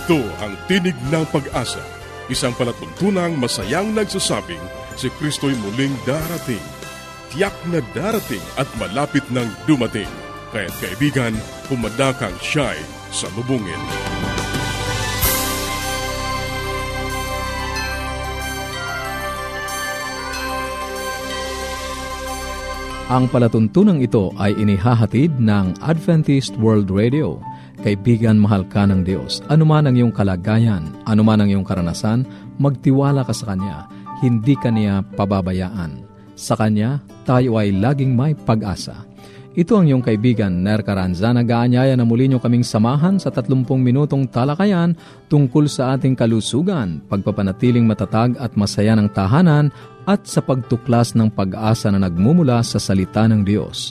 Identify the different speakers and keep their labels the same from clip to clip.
Speaker 1: Ito ang Tinig ng Pag-asa, isang palatuntunang masayang nagsasabing si Kristo'y muling darating. Tiyak na darating at malapit nang dumating. Kaya't kaibigan, pumadakang siya'y sa lubungin.
Speaker 2: Ang palatuntunang ito ay inihahatid ng Adventist World Radio. Kaibigan, mahal ka ng Diyos. Anuman ang iyong kalagayan, anuman ang iyong karanasan, magtiwala ka sa Kanya. Hindi ka niya pababayaan. Sa Kanya, tayo ay laging may pag-asa. Ito ang iyong kaibigan, Ner Caranza, nag-aanyaya na muli niyo kaming samahan sa 30 minutong talakayan tungkol sa ating kalusugan, pagpapanatiling matatag at masaya ng tahanan at sa pagtuklas ng pag-asa na nagmumula sa salita ng Diyos.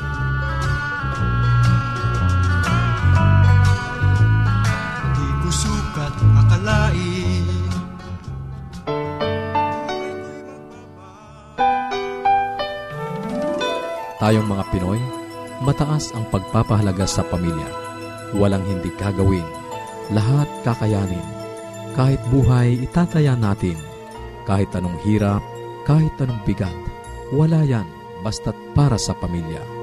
Speaker 2: Tayong mga Pinoy, mataas ang pagpapahalaga sa pamilya. Walang hindi kagawin. Lahat kakayanin. Kahit buhay, itataya natin. Kahit anong hirap, kahit anong bigat, wala yan basta't para sa pamilya.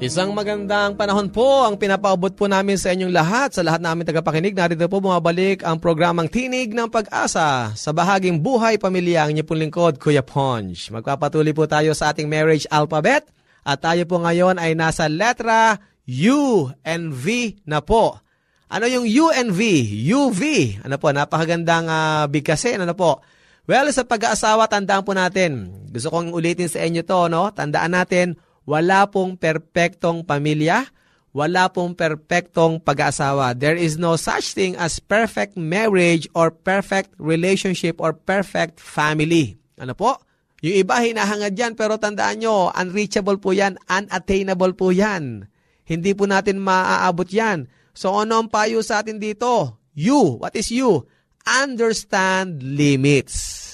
Speaker 3: Isang magandang panahon po ang pinapaubot po namin sa inyong lahat. Sa lahat namin tagapakinig, narito po bumabalik ang programang Tinig ng Pag-asa sa bahaging Buhay Pamilya. Ang inyong lingkod, Kuya Ponch. Magpapatuloy po tayo sa ating marriage alphabet at tayo po ngayon ay nasa letra U and V na po. Ano yung U and V? UV. Ano po, napakagandang uh, bigkasin. Ano po? Well, sa pag-aasawa, tandaan po natin. Gusto kong ulitin sa inyo to, no? Tandaan natin, wala pong perpektong pamilya, wala pong perpektong pag-aasawa. There is no such thing as perfect marriage or perfect relationship or perfect family. Ano po? Yung iba hinahangad yan, pero tandaan nyo, unreachable po yan, unattainable po yan. Hindi po natin maaabot yan. So ano ang payo sa atin dito? You, what is you? Understand limits.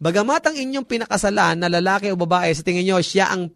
Speaker 3: Bagamat ang inyong pinakasalan na lalaki o babae, sa tingin nyo, siya ang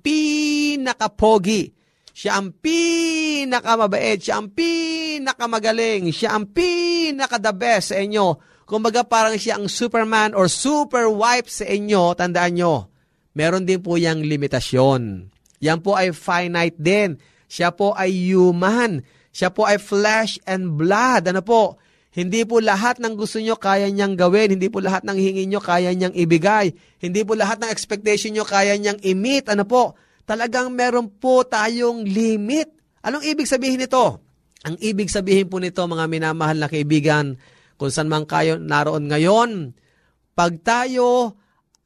Speaker 3: pinakapogi. Siya ang pinakamabait. Siya ang pinakamagaling. Siya ang pinaka-the best sa inyo Kumbaga parang siya ang Superman or super wife sa inyo, tandaan nyo, meron din po yung limitasyon. Yan po ay finite din. Siya po ay human. Siya po ay flesh and blood. Ano po? Hindi po lahat ng gusto nyo kaya niyang gawin. Hindi po lahat ng hingin nyo kaya niyang ibigay. Hindi po lahat ng expectation nyo kaya niyang i-meet. Ano po? Talagang meron po tayong limit. Anong ibig sabihin nito? Ang ibig sabihin po nito, mga minamahal na kaibigan, kung saan man kayo naroon ngayon, pag tayo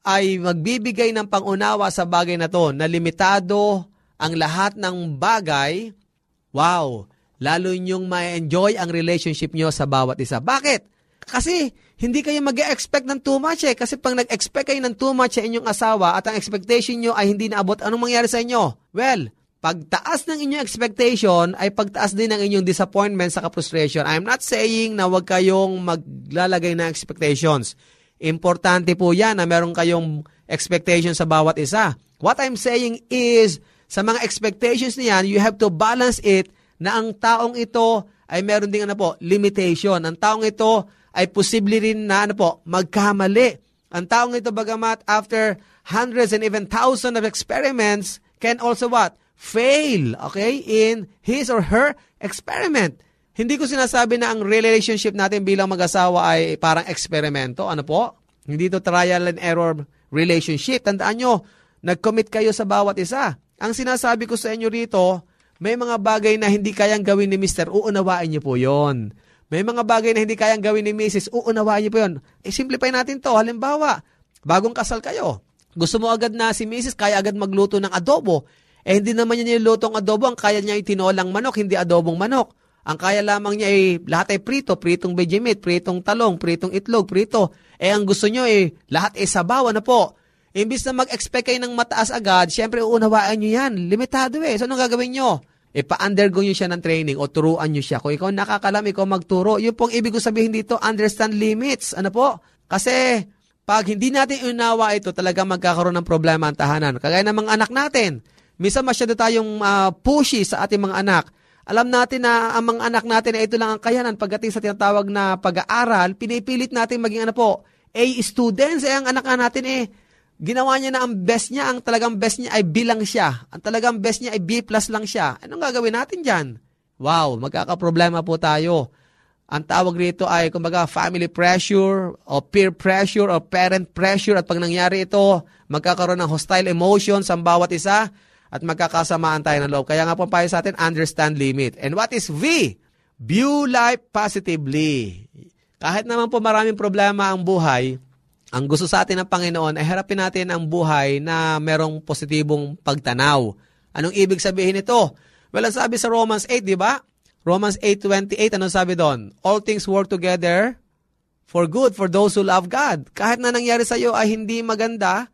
Speaker 3: ay magbibigay ng pangunawa sa bagay na to, na limitado ang lahat ng bagay, wow, lalo nyong ma-enjoy ang relationship nyo sa bawat isa. Bakit? Kasi hindi kayo mag expect ng too much eh. Kasi pag nag-expect kayo ng too much sa inyong asawa at ang expectation nyo ay hindi naabot, anong mangyari sa inyo? Well, pagtaas ng inyong expectation ay pagtaas din ng inyong disappointment sa frustration. I'm not saying na huwag kayong maglalagay ng expectations. Importante po yan na meron kayong expectation sa bawat isa. What I'm saying is, sa mga expectations niyan, you have to balance it na ang taong ito ay meron ding ano po, limitation. Ang taong ito ay posible rin na ano po, magkamali. Ang taong ito bagamat after hundreds and even thousands of experiments can also what? Fail, okay, in his or her experiment. Hindi ko sinasabi na ang relationship natin bilang mag-asawa ay parang eksperimento. Ano po? Hindi to trial and error relationship. Tandaan nyo, nag-commit kayo sa bawat isa. Ang sinasabi ko sa inyo rito, may mga bagay na hindi kayang gawin ni Mr. Uunawain niyo po yon. May mga bagay na hindi kayang gawin ni Mrs. Uunawain niyo po yon. E simplify natin to. Halimbawa, bagong kasal kayo. Gusto mo agad na si Mrs. kaya agad magluto ng adobo. Eh hindi naman niya nilutong adobo, ang kaya niya ay tinolang manok, hindi adobong manok. Ang kaya lamang niya ay lahat ay prito, pritong vegemite, pritong talong, pritong itlog, prito. Eh ang gusto niyo ay lahat ay sabaw, ano po? Imbis na mag-expect kayo ng mataas agad, syempre uunawaan niyo yan. Limitado eh. So anong gagawin niyo? E pa-undergo niyo siya ng training o turuan niyo siya. Kung ikaw nakakalam, ikaw magturo. Yun pong ibig ko sabihin dito, understand limits. Ano po? Kasi pag hindi natin unawa ito, talaga magkakaroon ng problema ang tahanan. Kagaya ng mga anak natin. Misa masyado tayong uh, pushy sa ating mga anak. Alam natin na ang mga anak natin ay ito lang ang kayanan pagdating sa tinatawag na pag-aaral, pinipilit natin maging ano po, A students, eh ang anak natin eh, ginawa niya na ang best niya, ang talagang best niya ay B lang siya. Ang talagang best niya ay B plus lang siya. Anong gagawin natin dyan? Wow, magkakaproblema po tayo. Ang tawag rito ay kumbaga family pressure o peer pressure o parent pressure at pag nangyari ito, magkakaroon ng hostile emotions ang bawat isa at magkakasamaan tayo ng loob. Kaya nga po payo sa atin, understand limit. And what is V? View life positively. Kahit naman po maraming problema ang buhay, ang gusto sa atin ng Panginoon ay harapin natin ang buhay na merong positibong pagtanaw. Anong ibig sabihin nito? Well, ang sabi sa Romans 8, di ba? Romans 8.28, ano sabi doon? All things work together for good for those who love God. Kahit na nangyari sa iyo ay hindi maganda,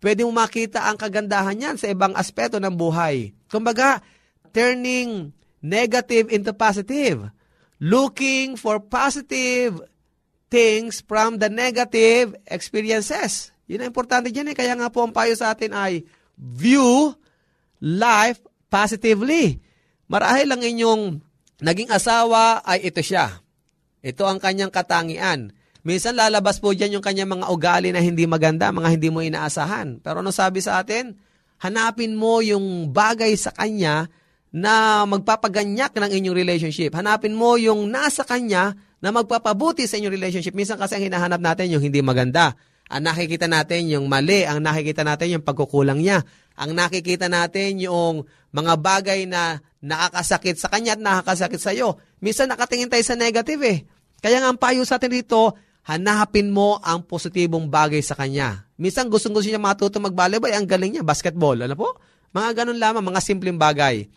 Speaker 3: pwede mo makita ang kagandahan niyan sa ibang aspeto ng buhay. Kumbaga, turning negative into positive. Looking for positive things from the negative experiences. Yun ang importante dyan eh. Kaya nga po ang payo sa atin ay view life positively. Marahil lang inyong naging asawa ay ito siya. Ito ang kanyang katangian. Minsan lalabas po dyan yung kanyang mga ugali na hindi maganda, mga hindi mo inaasahan. Pero ano sabi sa atin? Hanapin mo yung bagay sa kanya na magpapaganyak ng inyong relationship. Hanapin mo yung nasa kanya na magpapabuti sa inyong relationship. Minsan kasi ang hinahanap natin yung hindi maganda. Ang nakikita natin yung mali, ang nakikita natin yung pagkukulang niya. Ang nakikita natin yung mga bagay na nakakasakit sa kanya at nakakasakit sa iyo. Minsan nakatingin tayo sa negative eh. Kaya nga ang payo sa atin dito, hanapin mo ang positibong bagay sa kanya. Minsan gustong-gusto niya matuto mag-volleyball, ang galing niya, basketball. Ano po? Mga ganun lamang, mga simpleng bagay.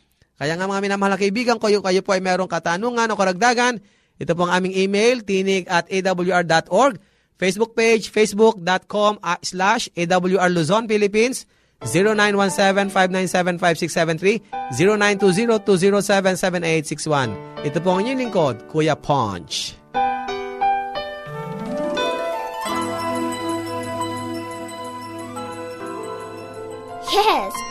Speaker 3: Kaya nga mga minamahal na kaibigan, kayo, kayo po ay merong katanungan o karagdagan, ito po ang aming email, tinig at awr.org, Facebook page, facebook.com uh, slash awr Luzon, Philippines, 0917-597-5673, 0920-207-7861. Ito po ang inyong lingkod, Kuya Ponch.
Speaker 4: Yes,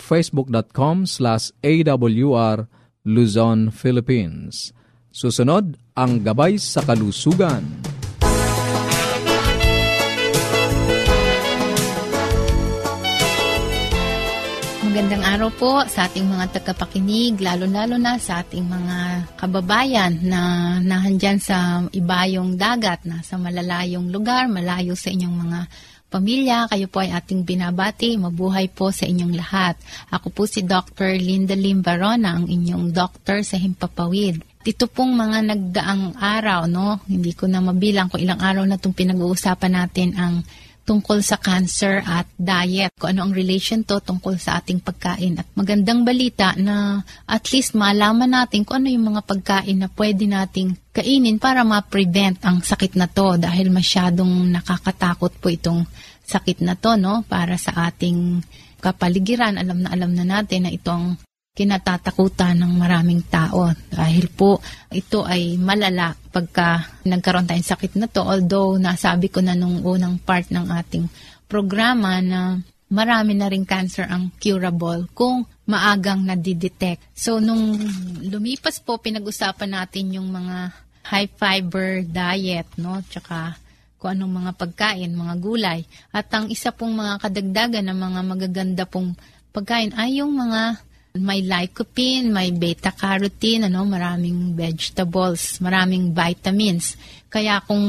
Speaker 2: facebook.com slash awr Luzon, Philippines. Susunod, ang Gabay sa Kalusugan.
Speaker 5: Magandang araw po sa ating mga tagapakinig, lalo-lalo na sa ating mga kababayan na nahandyan sa ibayong dagat, nasa malalayong lugar, malayo sa inyong mga pamilya. Kayo po ay ating binabati. Mabuhay po sa inyong lahat. Ako po si Dr. Linda Lim Barona, ang inyong doctor sa Himpapawid. Dito pong mga nagdaang araw, no? Hindi ko na mabilang kung ilang araw na itong pinag-uusapan natin ang tungkol sa cancer at diet. Kung ano ang relation to tungkol sa ating pagkain. At magandang balita na at least malaman natin kung ano yung mga pagkain na pwede nating kainin para ma-prevent ang sakit na to dahil masyadong nakakatakot po itong sakit na to no para sa ating kapaligiran alam na alam na natin na itong kinatatakutan ng maraming tao dahil po ito ay malala pagka nagkaroon tayong sakit na to although nasabi ko na nung unang part ng ating programa na marami na rin cancer ang curable kung maagang nadidetect. So nung lumipas po pinag-usapan natin yung mga high fiber diet no tsaka kung anong mga pagkain, mga gulay. At ang isa pong mga kadagdagan ng mga magaganda pong pagkain ay yung mga may lycopene, may beta-carotene, ano, maraming vegetables, maraming vitamins. Kaya kung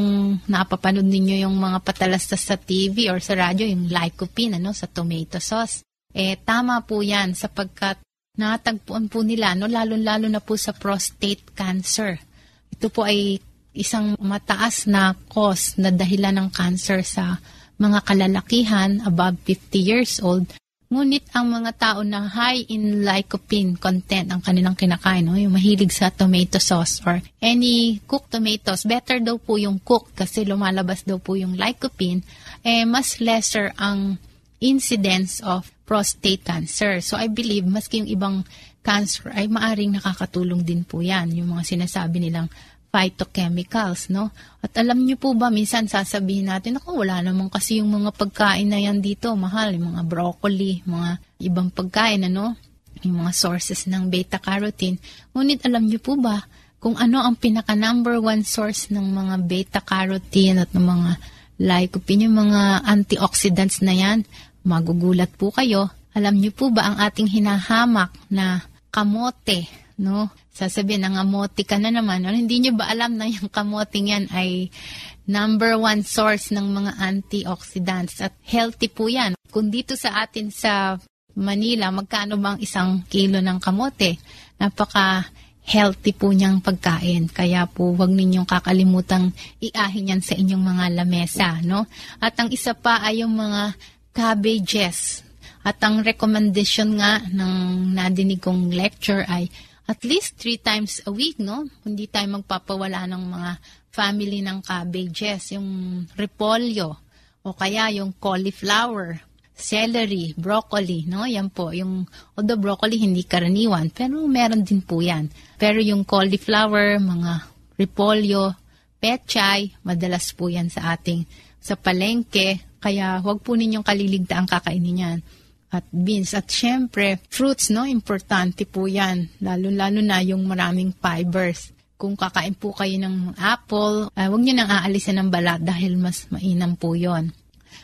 Speaker 5: napapanood ninyo yung mga patalastas sa TV or sa radyo, yung lycopene, ano, sa tomato sauce, eh, tama po yan sapagkat natagpuan po nila, no, lalo-lalo na po sa prostate cancer. Ito po ay isang mataas na cause na dahilan ng cancer sa mga kalalakihan above 50 years old Ngunit ang mga tao na high in lycopene content ang kanilang kinakain, no? yung mahilig sa tomato sauce or any cooked tomatoes, better daw po yung cooked kasi lumalabas daw po yung lycopene, eh mas lesser ang incidence of prostate cancer. So I believe maski yung ibang cancer ay maaring nakakatulong din po yan, yung mga sinasabi nilang phytochemicals, no? At alam niyo po ba, minsan sasabihin natin, ako wala naman kasi yung mga pagkain na yan dito, mahal, yung mga broccoli, mga ibang pagkain, ano? Yung mga sources ng beta-carotene. Ngunit alam niyo po ba, kung ano ang pinaka number one source ng mga beta-carotene at ng mga lycopene, yung mga antioxidants na yan, magugulat po kayo. Alam niyo po ba ang ating hinahamak na kamote, no? Sasabihin, nangamote ka na naman. Ano, hindi nyo ba alam na yung kamoting yan ay number one source ng mga antioxidants at healthy po yan. Kung dito sa atin sa Manila, magkano bang isang kilo ng kamote? Napaka healthy po niyang pagkain. Kaya po wag ninyong kakalimutang iahin yan sa inyong mga lamesa. No? At ang isa pa ay yung mga cabbages. At ang recommendation nga ng nadinig kong lecture ay at least three times a week, no? Hindi tayo magpapawala ng mga family ng cabbages, yung repolyo, o kaya yung cauliflower, celery, broccoli, no? Yan po, yung, although broccoli hindi karaniwan, pero meron din po yan. Pero yung cauliflower, mga repolyo, pechay, madalas po yan sa ating sa palengke, kaya huwag po ninyong kaliligtaan kakainin yan at beans. At syempre, fruits, no? Importante po yan. Lalo-lalo na yung maraming fibers. Kung kakain po kayo ng apple, uh, huwag nyo nang aalisan ng balat dahil mas mainam po yon.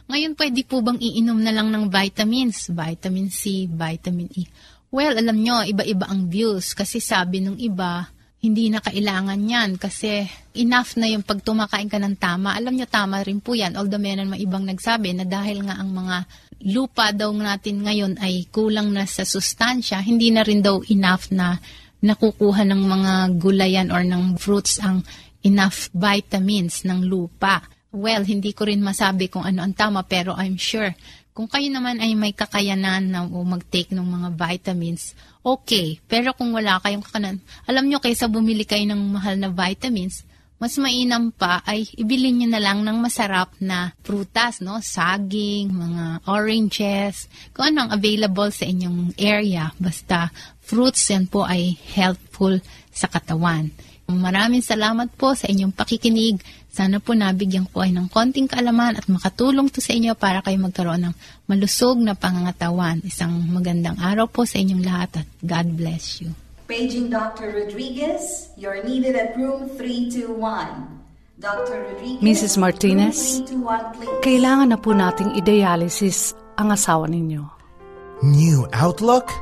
Speaker 5: Ngayon, pwede po bang iinom na lang ng vitamins? Vitamin C, vitamin E. Well, alam nyo, iba-iba ang views. Kasi sabi ng iba, hindi na kailangan yan kasi enough na yung pag tumakain ka ng tama. Alam nyo, tama rin po yan. Although meron mga ibang nagsabi na dahil nga ang mga lupa daw natin ngayon ay kulang na sa sustansya, hindi na rin daw enough na nakukuha ng mga gulayan or ng fruits ang enough vitamins ng lupa. Well, hindi ko rin masabi kung ano ang tama pero I'm sure kung kayo naman ay may kakayanan na mag-take ng mga vitamins, okay. Pero kung wala kayong kakayanan, alam nyo kaysa bumili kayo ng mahal na vitamins, mas mainam pa ay ibili nyo na lang ng masarap na prutas, no? Saging, mga oranges, kung ano ang available sa inyong area. Basta fruits yan po ay helpful sa katawan. Maraming salamat po sa inyong pakikinig. Sana po nabigyan ko ay ng konting kaalaman at makatulong to sa inyo para kayo magkaroon ng malusog na pangangatawan. Isang magandang araw po sa inyong lahat at God bless you.
Speaker 6: Paging Dr. Rodriguez, you're needed at room 321. Dr. Rodriguez,
Speaker 7: Mrs. Martinez,
Speaker 6: room 321, please.
Speaker 7: kailangan na po nating i-dialysis ang asawa ninyo.
Speaker 8: New outlook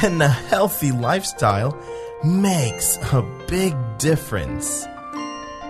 Speaker 8: and a healthy lifestyle makes a big difference.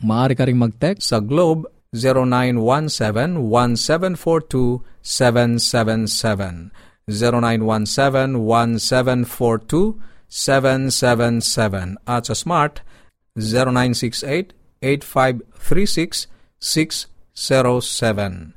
Speaker 2: Maaari ka rin mag-text sa Globe 0917-1742-777. 0917-1742-777. At sa Smart 0968-8536-607.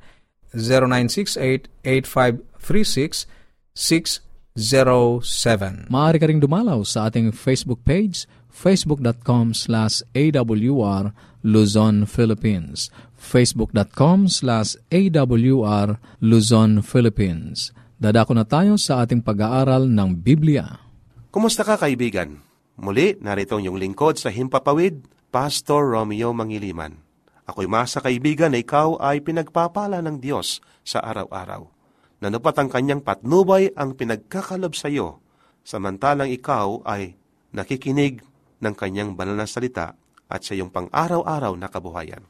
Speaker 2: 0968-8536-607. Maaari ka rin dumalaw sa ating Facebook page, facebook.com slash awr Luzon, Philippines. facebook.com slash awr Luzon, Philippines. Dadako na tayo sa ating pag-aaral ng Biblia.
Speaker 9: Kumusta ka kaibigan? Muli, narito ang iyong lingkod sa Himpapawid, Pastor Romeo Mangiliman. Ako'y masa kaibigan na ikaw ay pinagpapala ng Diyos sa araw-araw. Nanupat ang kanyang patnubay ang pinagkakalob sa iyo, samantalang ikaw ay nakikinig ng kanyang banal na salita at sa iyong pang-araw-araw na kabuhayan.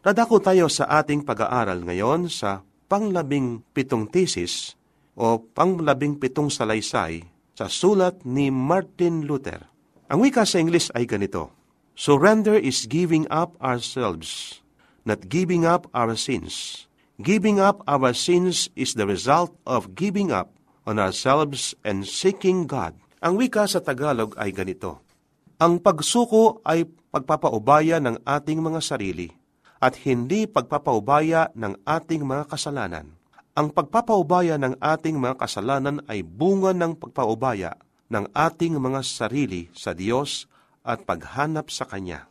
Speaker 9: Nadako tayo sa ating pag-aaral ngayon sa panglabing pitong thesis o panglabing pitong salaysay sa sulat ni Martin Luther. Ang wika sa English ay ganito, Surrender is giving up ourselves, not giving up our sins. Giving up our sins is the result of giving up on ourselves and seeking God. Ang wika sa Tagalog ay ganito, Ang pagsuko ay pagpapaubaya ng ating mga sarili at hindi pagpapaubaya ng ating mga kasalanan. Ang pagpapaubaya ng ating mga kasalanan ay bunga ng pagpaubaya ng ating mga sarili sa Diyos at paghanap sa Kanya.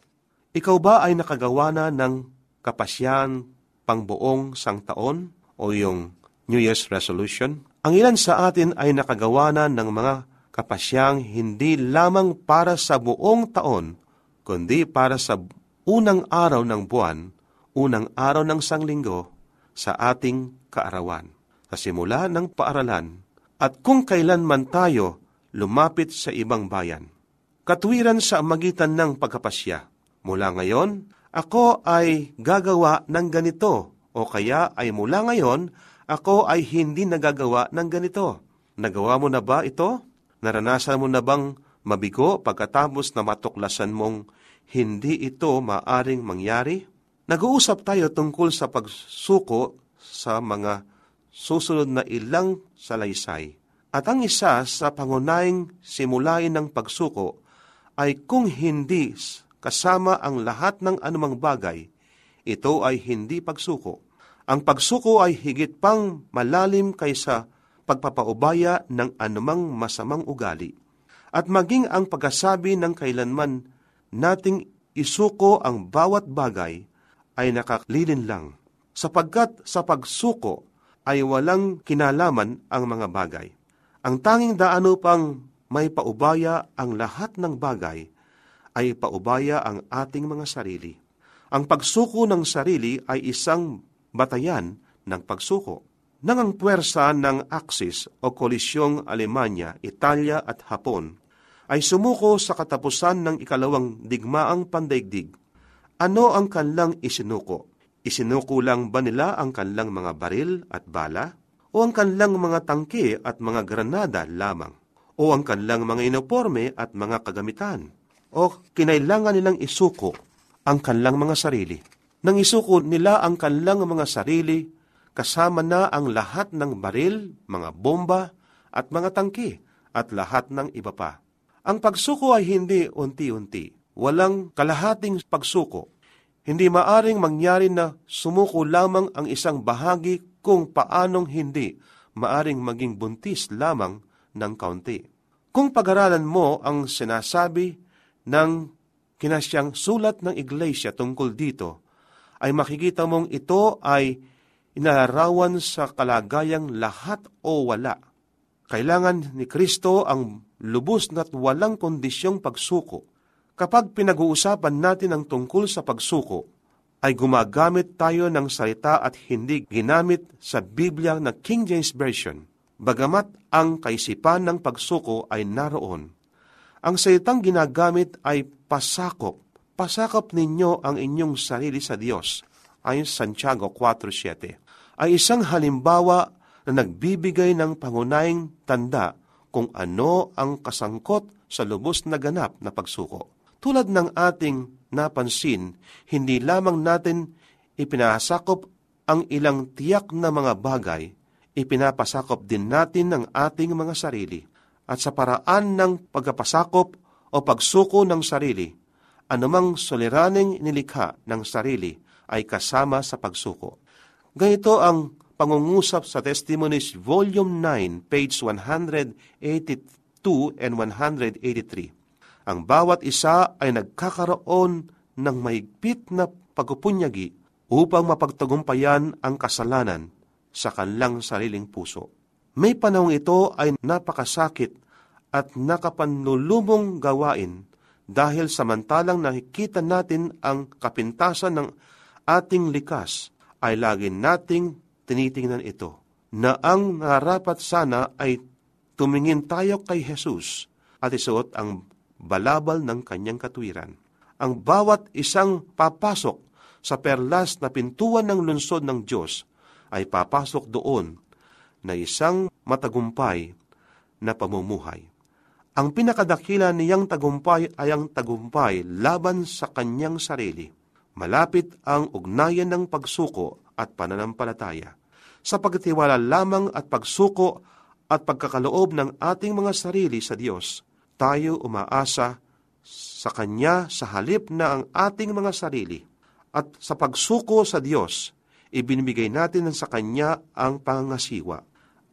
Speaker 9: Ikaw ba ay nakagawa na ng kapasyan pangbuong sang taon o yung New Year's resolution? Ang ilan sa atin ay nakagawa na ng mga kapasyang hindi lamang para sa buong taon, kundi para sa unang araw ng buwan, unang araw ng sanglinggo, sa ating kaarawan. Sa simula ng paaralan, at kung kailan man tayo lumapit sa ibang bayan. Katwiran sa magitan ng pagkapasya. Mula ngayon, ako ay gagawa ng ganito, o kaya ay mula ngayon, ako ay hindi nagagawa ng ganito. Nagawa mo na ba ito? Naranasan mo na bang mabigo pagkatapos na matuklasan mong hindi ito maaring mangyari? Nag-uusap tayo tungkol sa pagsuko sa mga susunod na ilang salaysay. At ang isa sa pangunahing simulain ng pagsuko ay kung hindi kasama ang lahat ng anumang bagay, ito ay hindi pagsuko. Ang pagsuko ay higit pang malalim kaysa pagpapaubaya ng anumang masamang ugali. At maging ang pagkasabi ng kailanman nating isuko ang bawat bagay ay nakaklilin lang, sapagkat sa pagsuko ay walang kinalaman ang mga bagay. Ang tanging daan upang may paubaya ang lahat ng bagay ay paubaya ang ating mga sarili. Ang pagsuko ng sarili ay isang batayan ng pagsuko. Nang ang puwersa ng Axis o kolisyong Alemanya, Italia at Hapon ay sumuko sa katapusan ng ikalawang digmaang pandaigdig, ano ang kanlang isinuko? Isinuko lang ba nila ang kanlang mga baril at bala? O ang kanlang mga tangke at mga granada lamang? O ang kanlang mga inoporme at mga kagamitan? O kinailangan nilang isuko ang kanlang mga sarili? Nang isuko nila ang kanlang mga sarili, kasama na ang lahat ng baril, mga bomba, at mga tangke, at lahat ng iba pa. Ang pagsuko ay hindi unti-unti. Walang kalahating pagsuko. Hindi maaring mangyari na sumuko lamang ang isang bahagi kung paanong hindi maaring maging buntis lamang ng kaunti. Kung pag-aralan mo ang sinasabi ng kinasyang sulat ng iglesia tungkol dito, ay makikita mong ito ay inalarawan sa kalagayang lahat o wala. Kailangan ni Kristo ang lubos na't walang kondisyong pagsuko. Kapag pinag-uusapan natin ang tungkol sa pagsuko, ay gumagamit tayo ng salita at hindi ginamit sa Biblia na King James Version, bagamat ang kaisipan ng pagsuko ay naroon. Ang salitang ginagamit ay pasakop. Pasakop ninyo ang inyong sarili sa Diyos, ayon sa Santiago 4.7 ay isang halimbawa na nagbibigay ng pangunahing tanda kung ano ang kasangkot sa lubos na ganap na pagsuko. Tulad ng ating napansin, hindi lamang natin ipinasakop ang ilang tiyak na mga bagay, ipinapasakop din natin ng ating mga sarili. At sa paraan ng pagkapasakop o pagsuko ng sarili, anumang soliraning nilikha ng sarili ay kasama sa pagsuko. Ganito ang pangungusap sa Testimonies Volume 9, page 182 and 183. Ang bawat isa ay nagkakaroon ng mahigpit na pagpupunyagi upang mapagtagumpayan ang kasalanan sa kanilang sariling puso. May panahong ito ay napakasakit at nakapanlulumong gawain dahil samantalang nakikita natin ang kapintasan ng ating likas ay lagi nating tinitingnan ito, na ang narapat sana ay tumingin tayo kay Jesus at isuot ang balabal ng kanyang katwiran. Ang bawat isang papasok sa perlas na pintuan ng lungsod ng Diyos ay papasok doon na isang matagumpay na pamumuhay. Ang pinakadakila niyang tagumpay ay ang tagumpay laban sa kanyang sarili malapit ang ugnayan ng pagsuko at pananampalataya. Sa pagtiwala lamang at pagsuko at pagkakaloob ng ating mga sarili sa Diyos, tayo umaasa sa Kanya sa halip na ang ating mga sarili. At sa pagsuko sa Diyos, ibinibigay natin sa Kanya ang pangasiwa.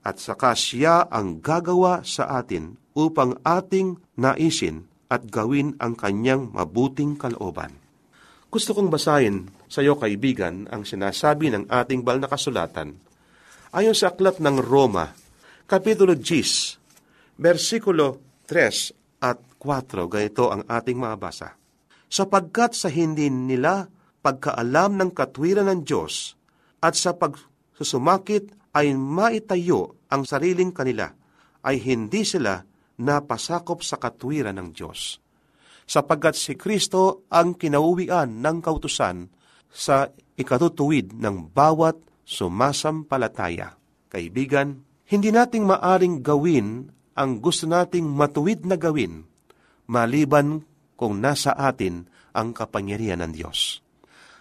Speaker 9: At saka siya ang gagawa sa atin upang ating naisin at gawin ang Kanyang mabuting kalooban. Gusto kong basahin sa iyo, kaibigan, ang sinasabi ng ating bal na kasulatan. Ayon sa aklat ng Roma, Kapitulo 10, versikulo 3 at 4, ganito ang ating mabasa. Sapagkat sa hindi nila pagkaalam ng katwiran ng Diyos at sa pagsusumakit ay maitayo ang sariling kanila, ay hindi sila napasakop sa katwiran ng Diyos sapagkat si Kristo ang kinauwian ng kautusan sa ikatutuwid ng bawat sumasampalataya. Kaibigan, hindi nating maaring gawin ang gusto nating matuwid na gawin, maliban kung nasa atin ang kapangyarihan ng Diyos.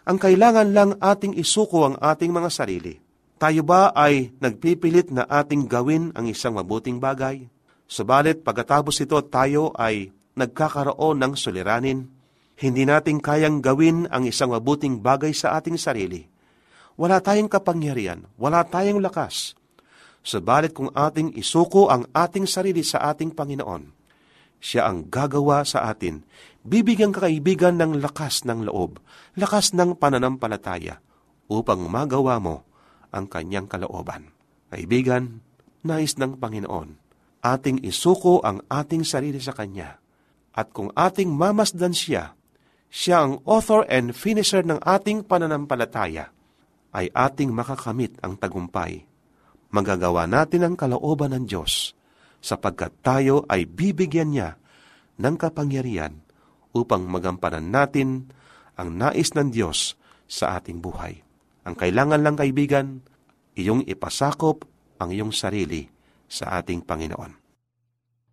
Speaker 9: Ang kailangan lang ating isuko ang ating mga sarili. Tayo ba ay nagpipilit na ating gawin ang isang mabuting bagay? Subalit pagkatapos ito tayo ay nagkakaroon ng suliranin. Hindi natin kayang gawin ang isang mabuting bagay sa ating sarili. Wala tayong kapangyarihan, wala tayong lakas. Subalit kung ating isuko ang ating sarili sa ating Panginoon, siya ang gagawa sa atin, bibigyan kaibigan ng lakas ng loob, lakas ng pananampalataya, upang magawa mo ang kanyang kalooban. Kaibigan, nais ng Panginoon, ating isuko ang ating sarili sa Kanya At kung ating mamasdan siya, siya ang author and finisher ng ating pananampalataya, ay ating makakamit ang tagumpay. Magagawa natin ang kalooban ng Diyos, sapagkat tayo ay bibigyan niya ng kapangyarihan upang magampanan natin ang nais ng Diyos sa ating buhay. Ang kailangan lang kaibigan, iyong ipasakop ang iyong sarili sa ating Panginoon.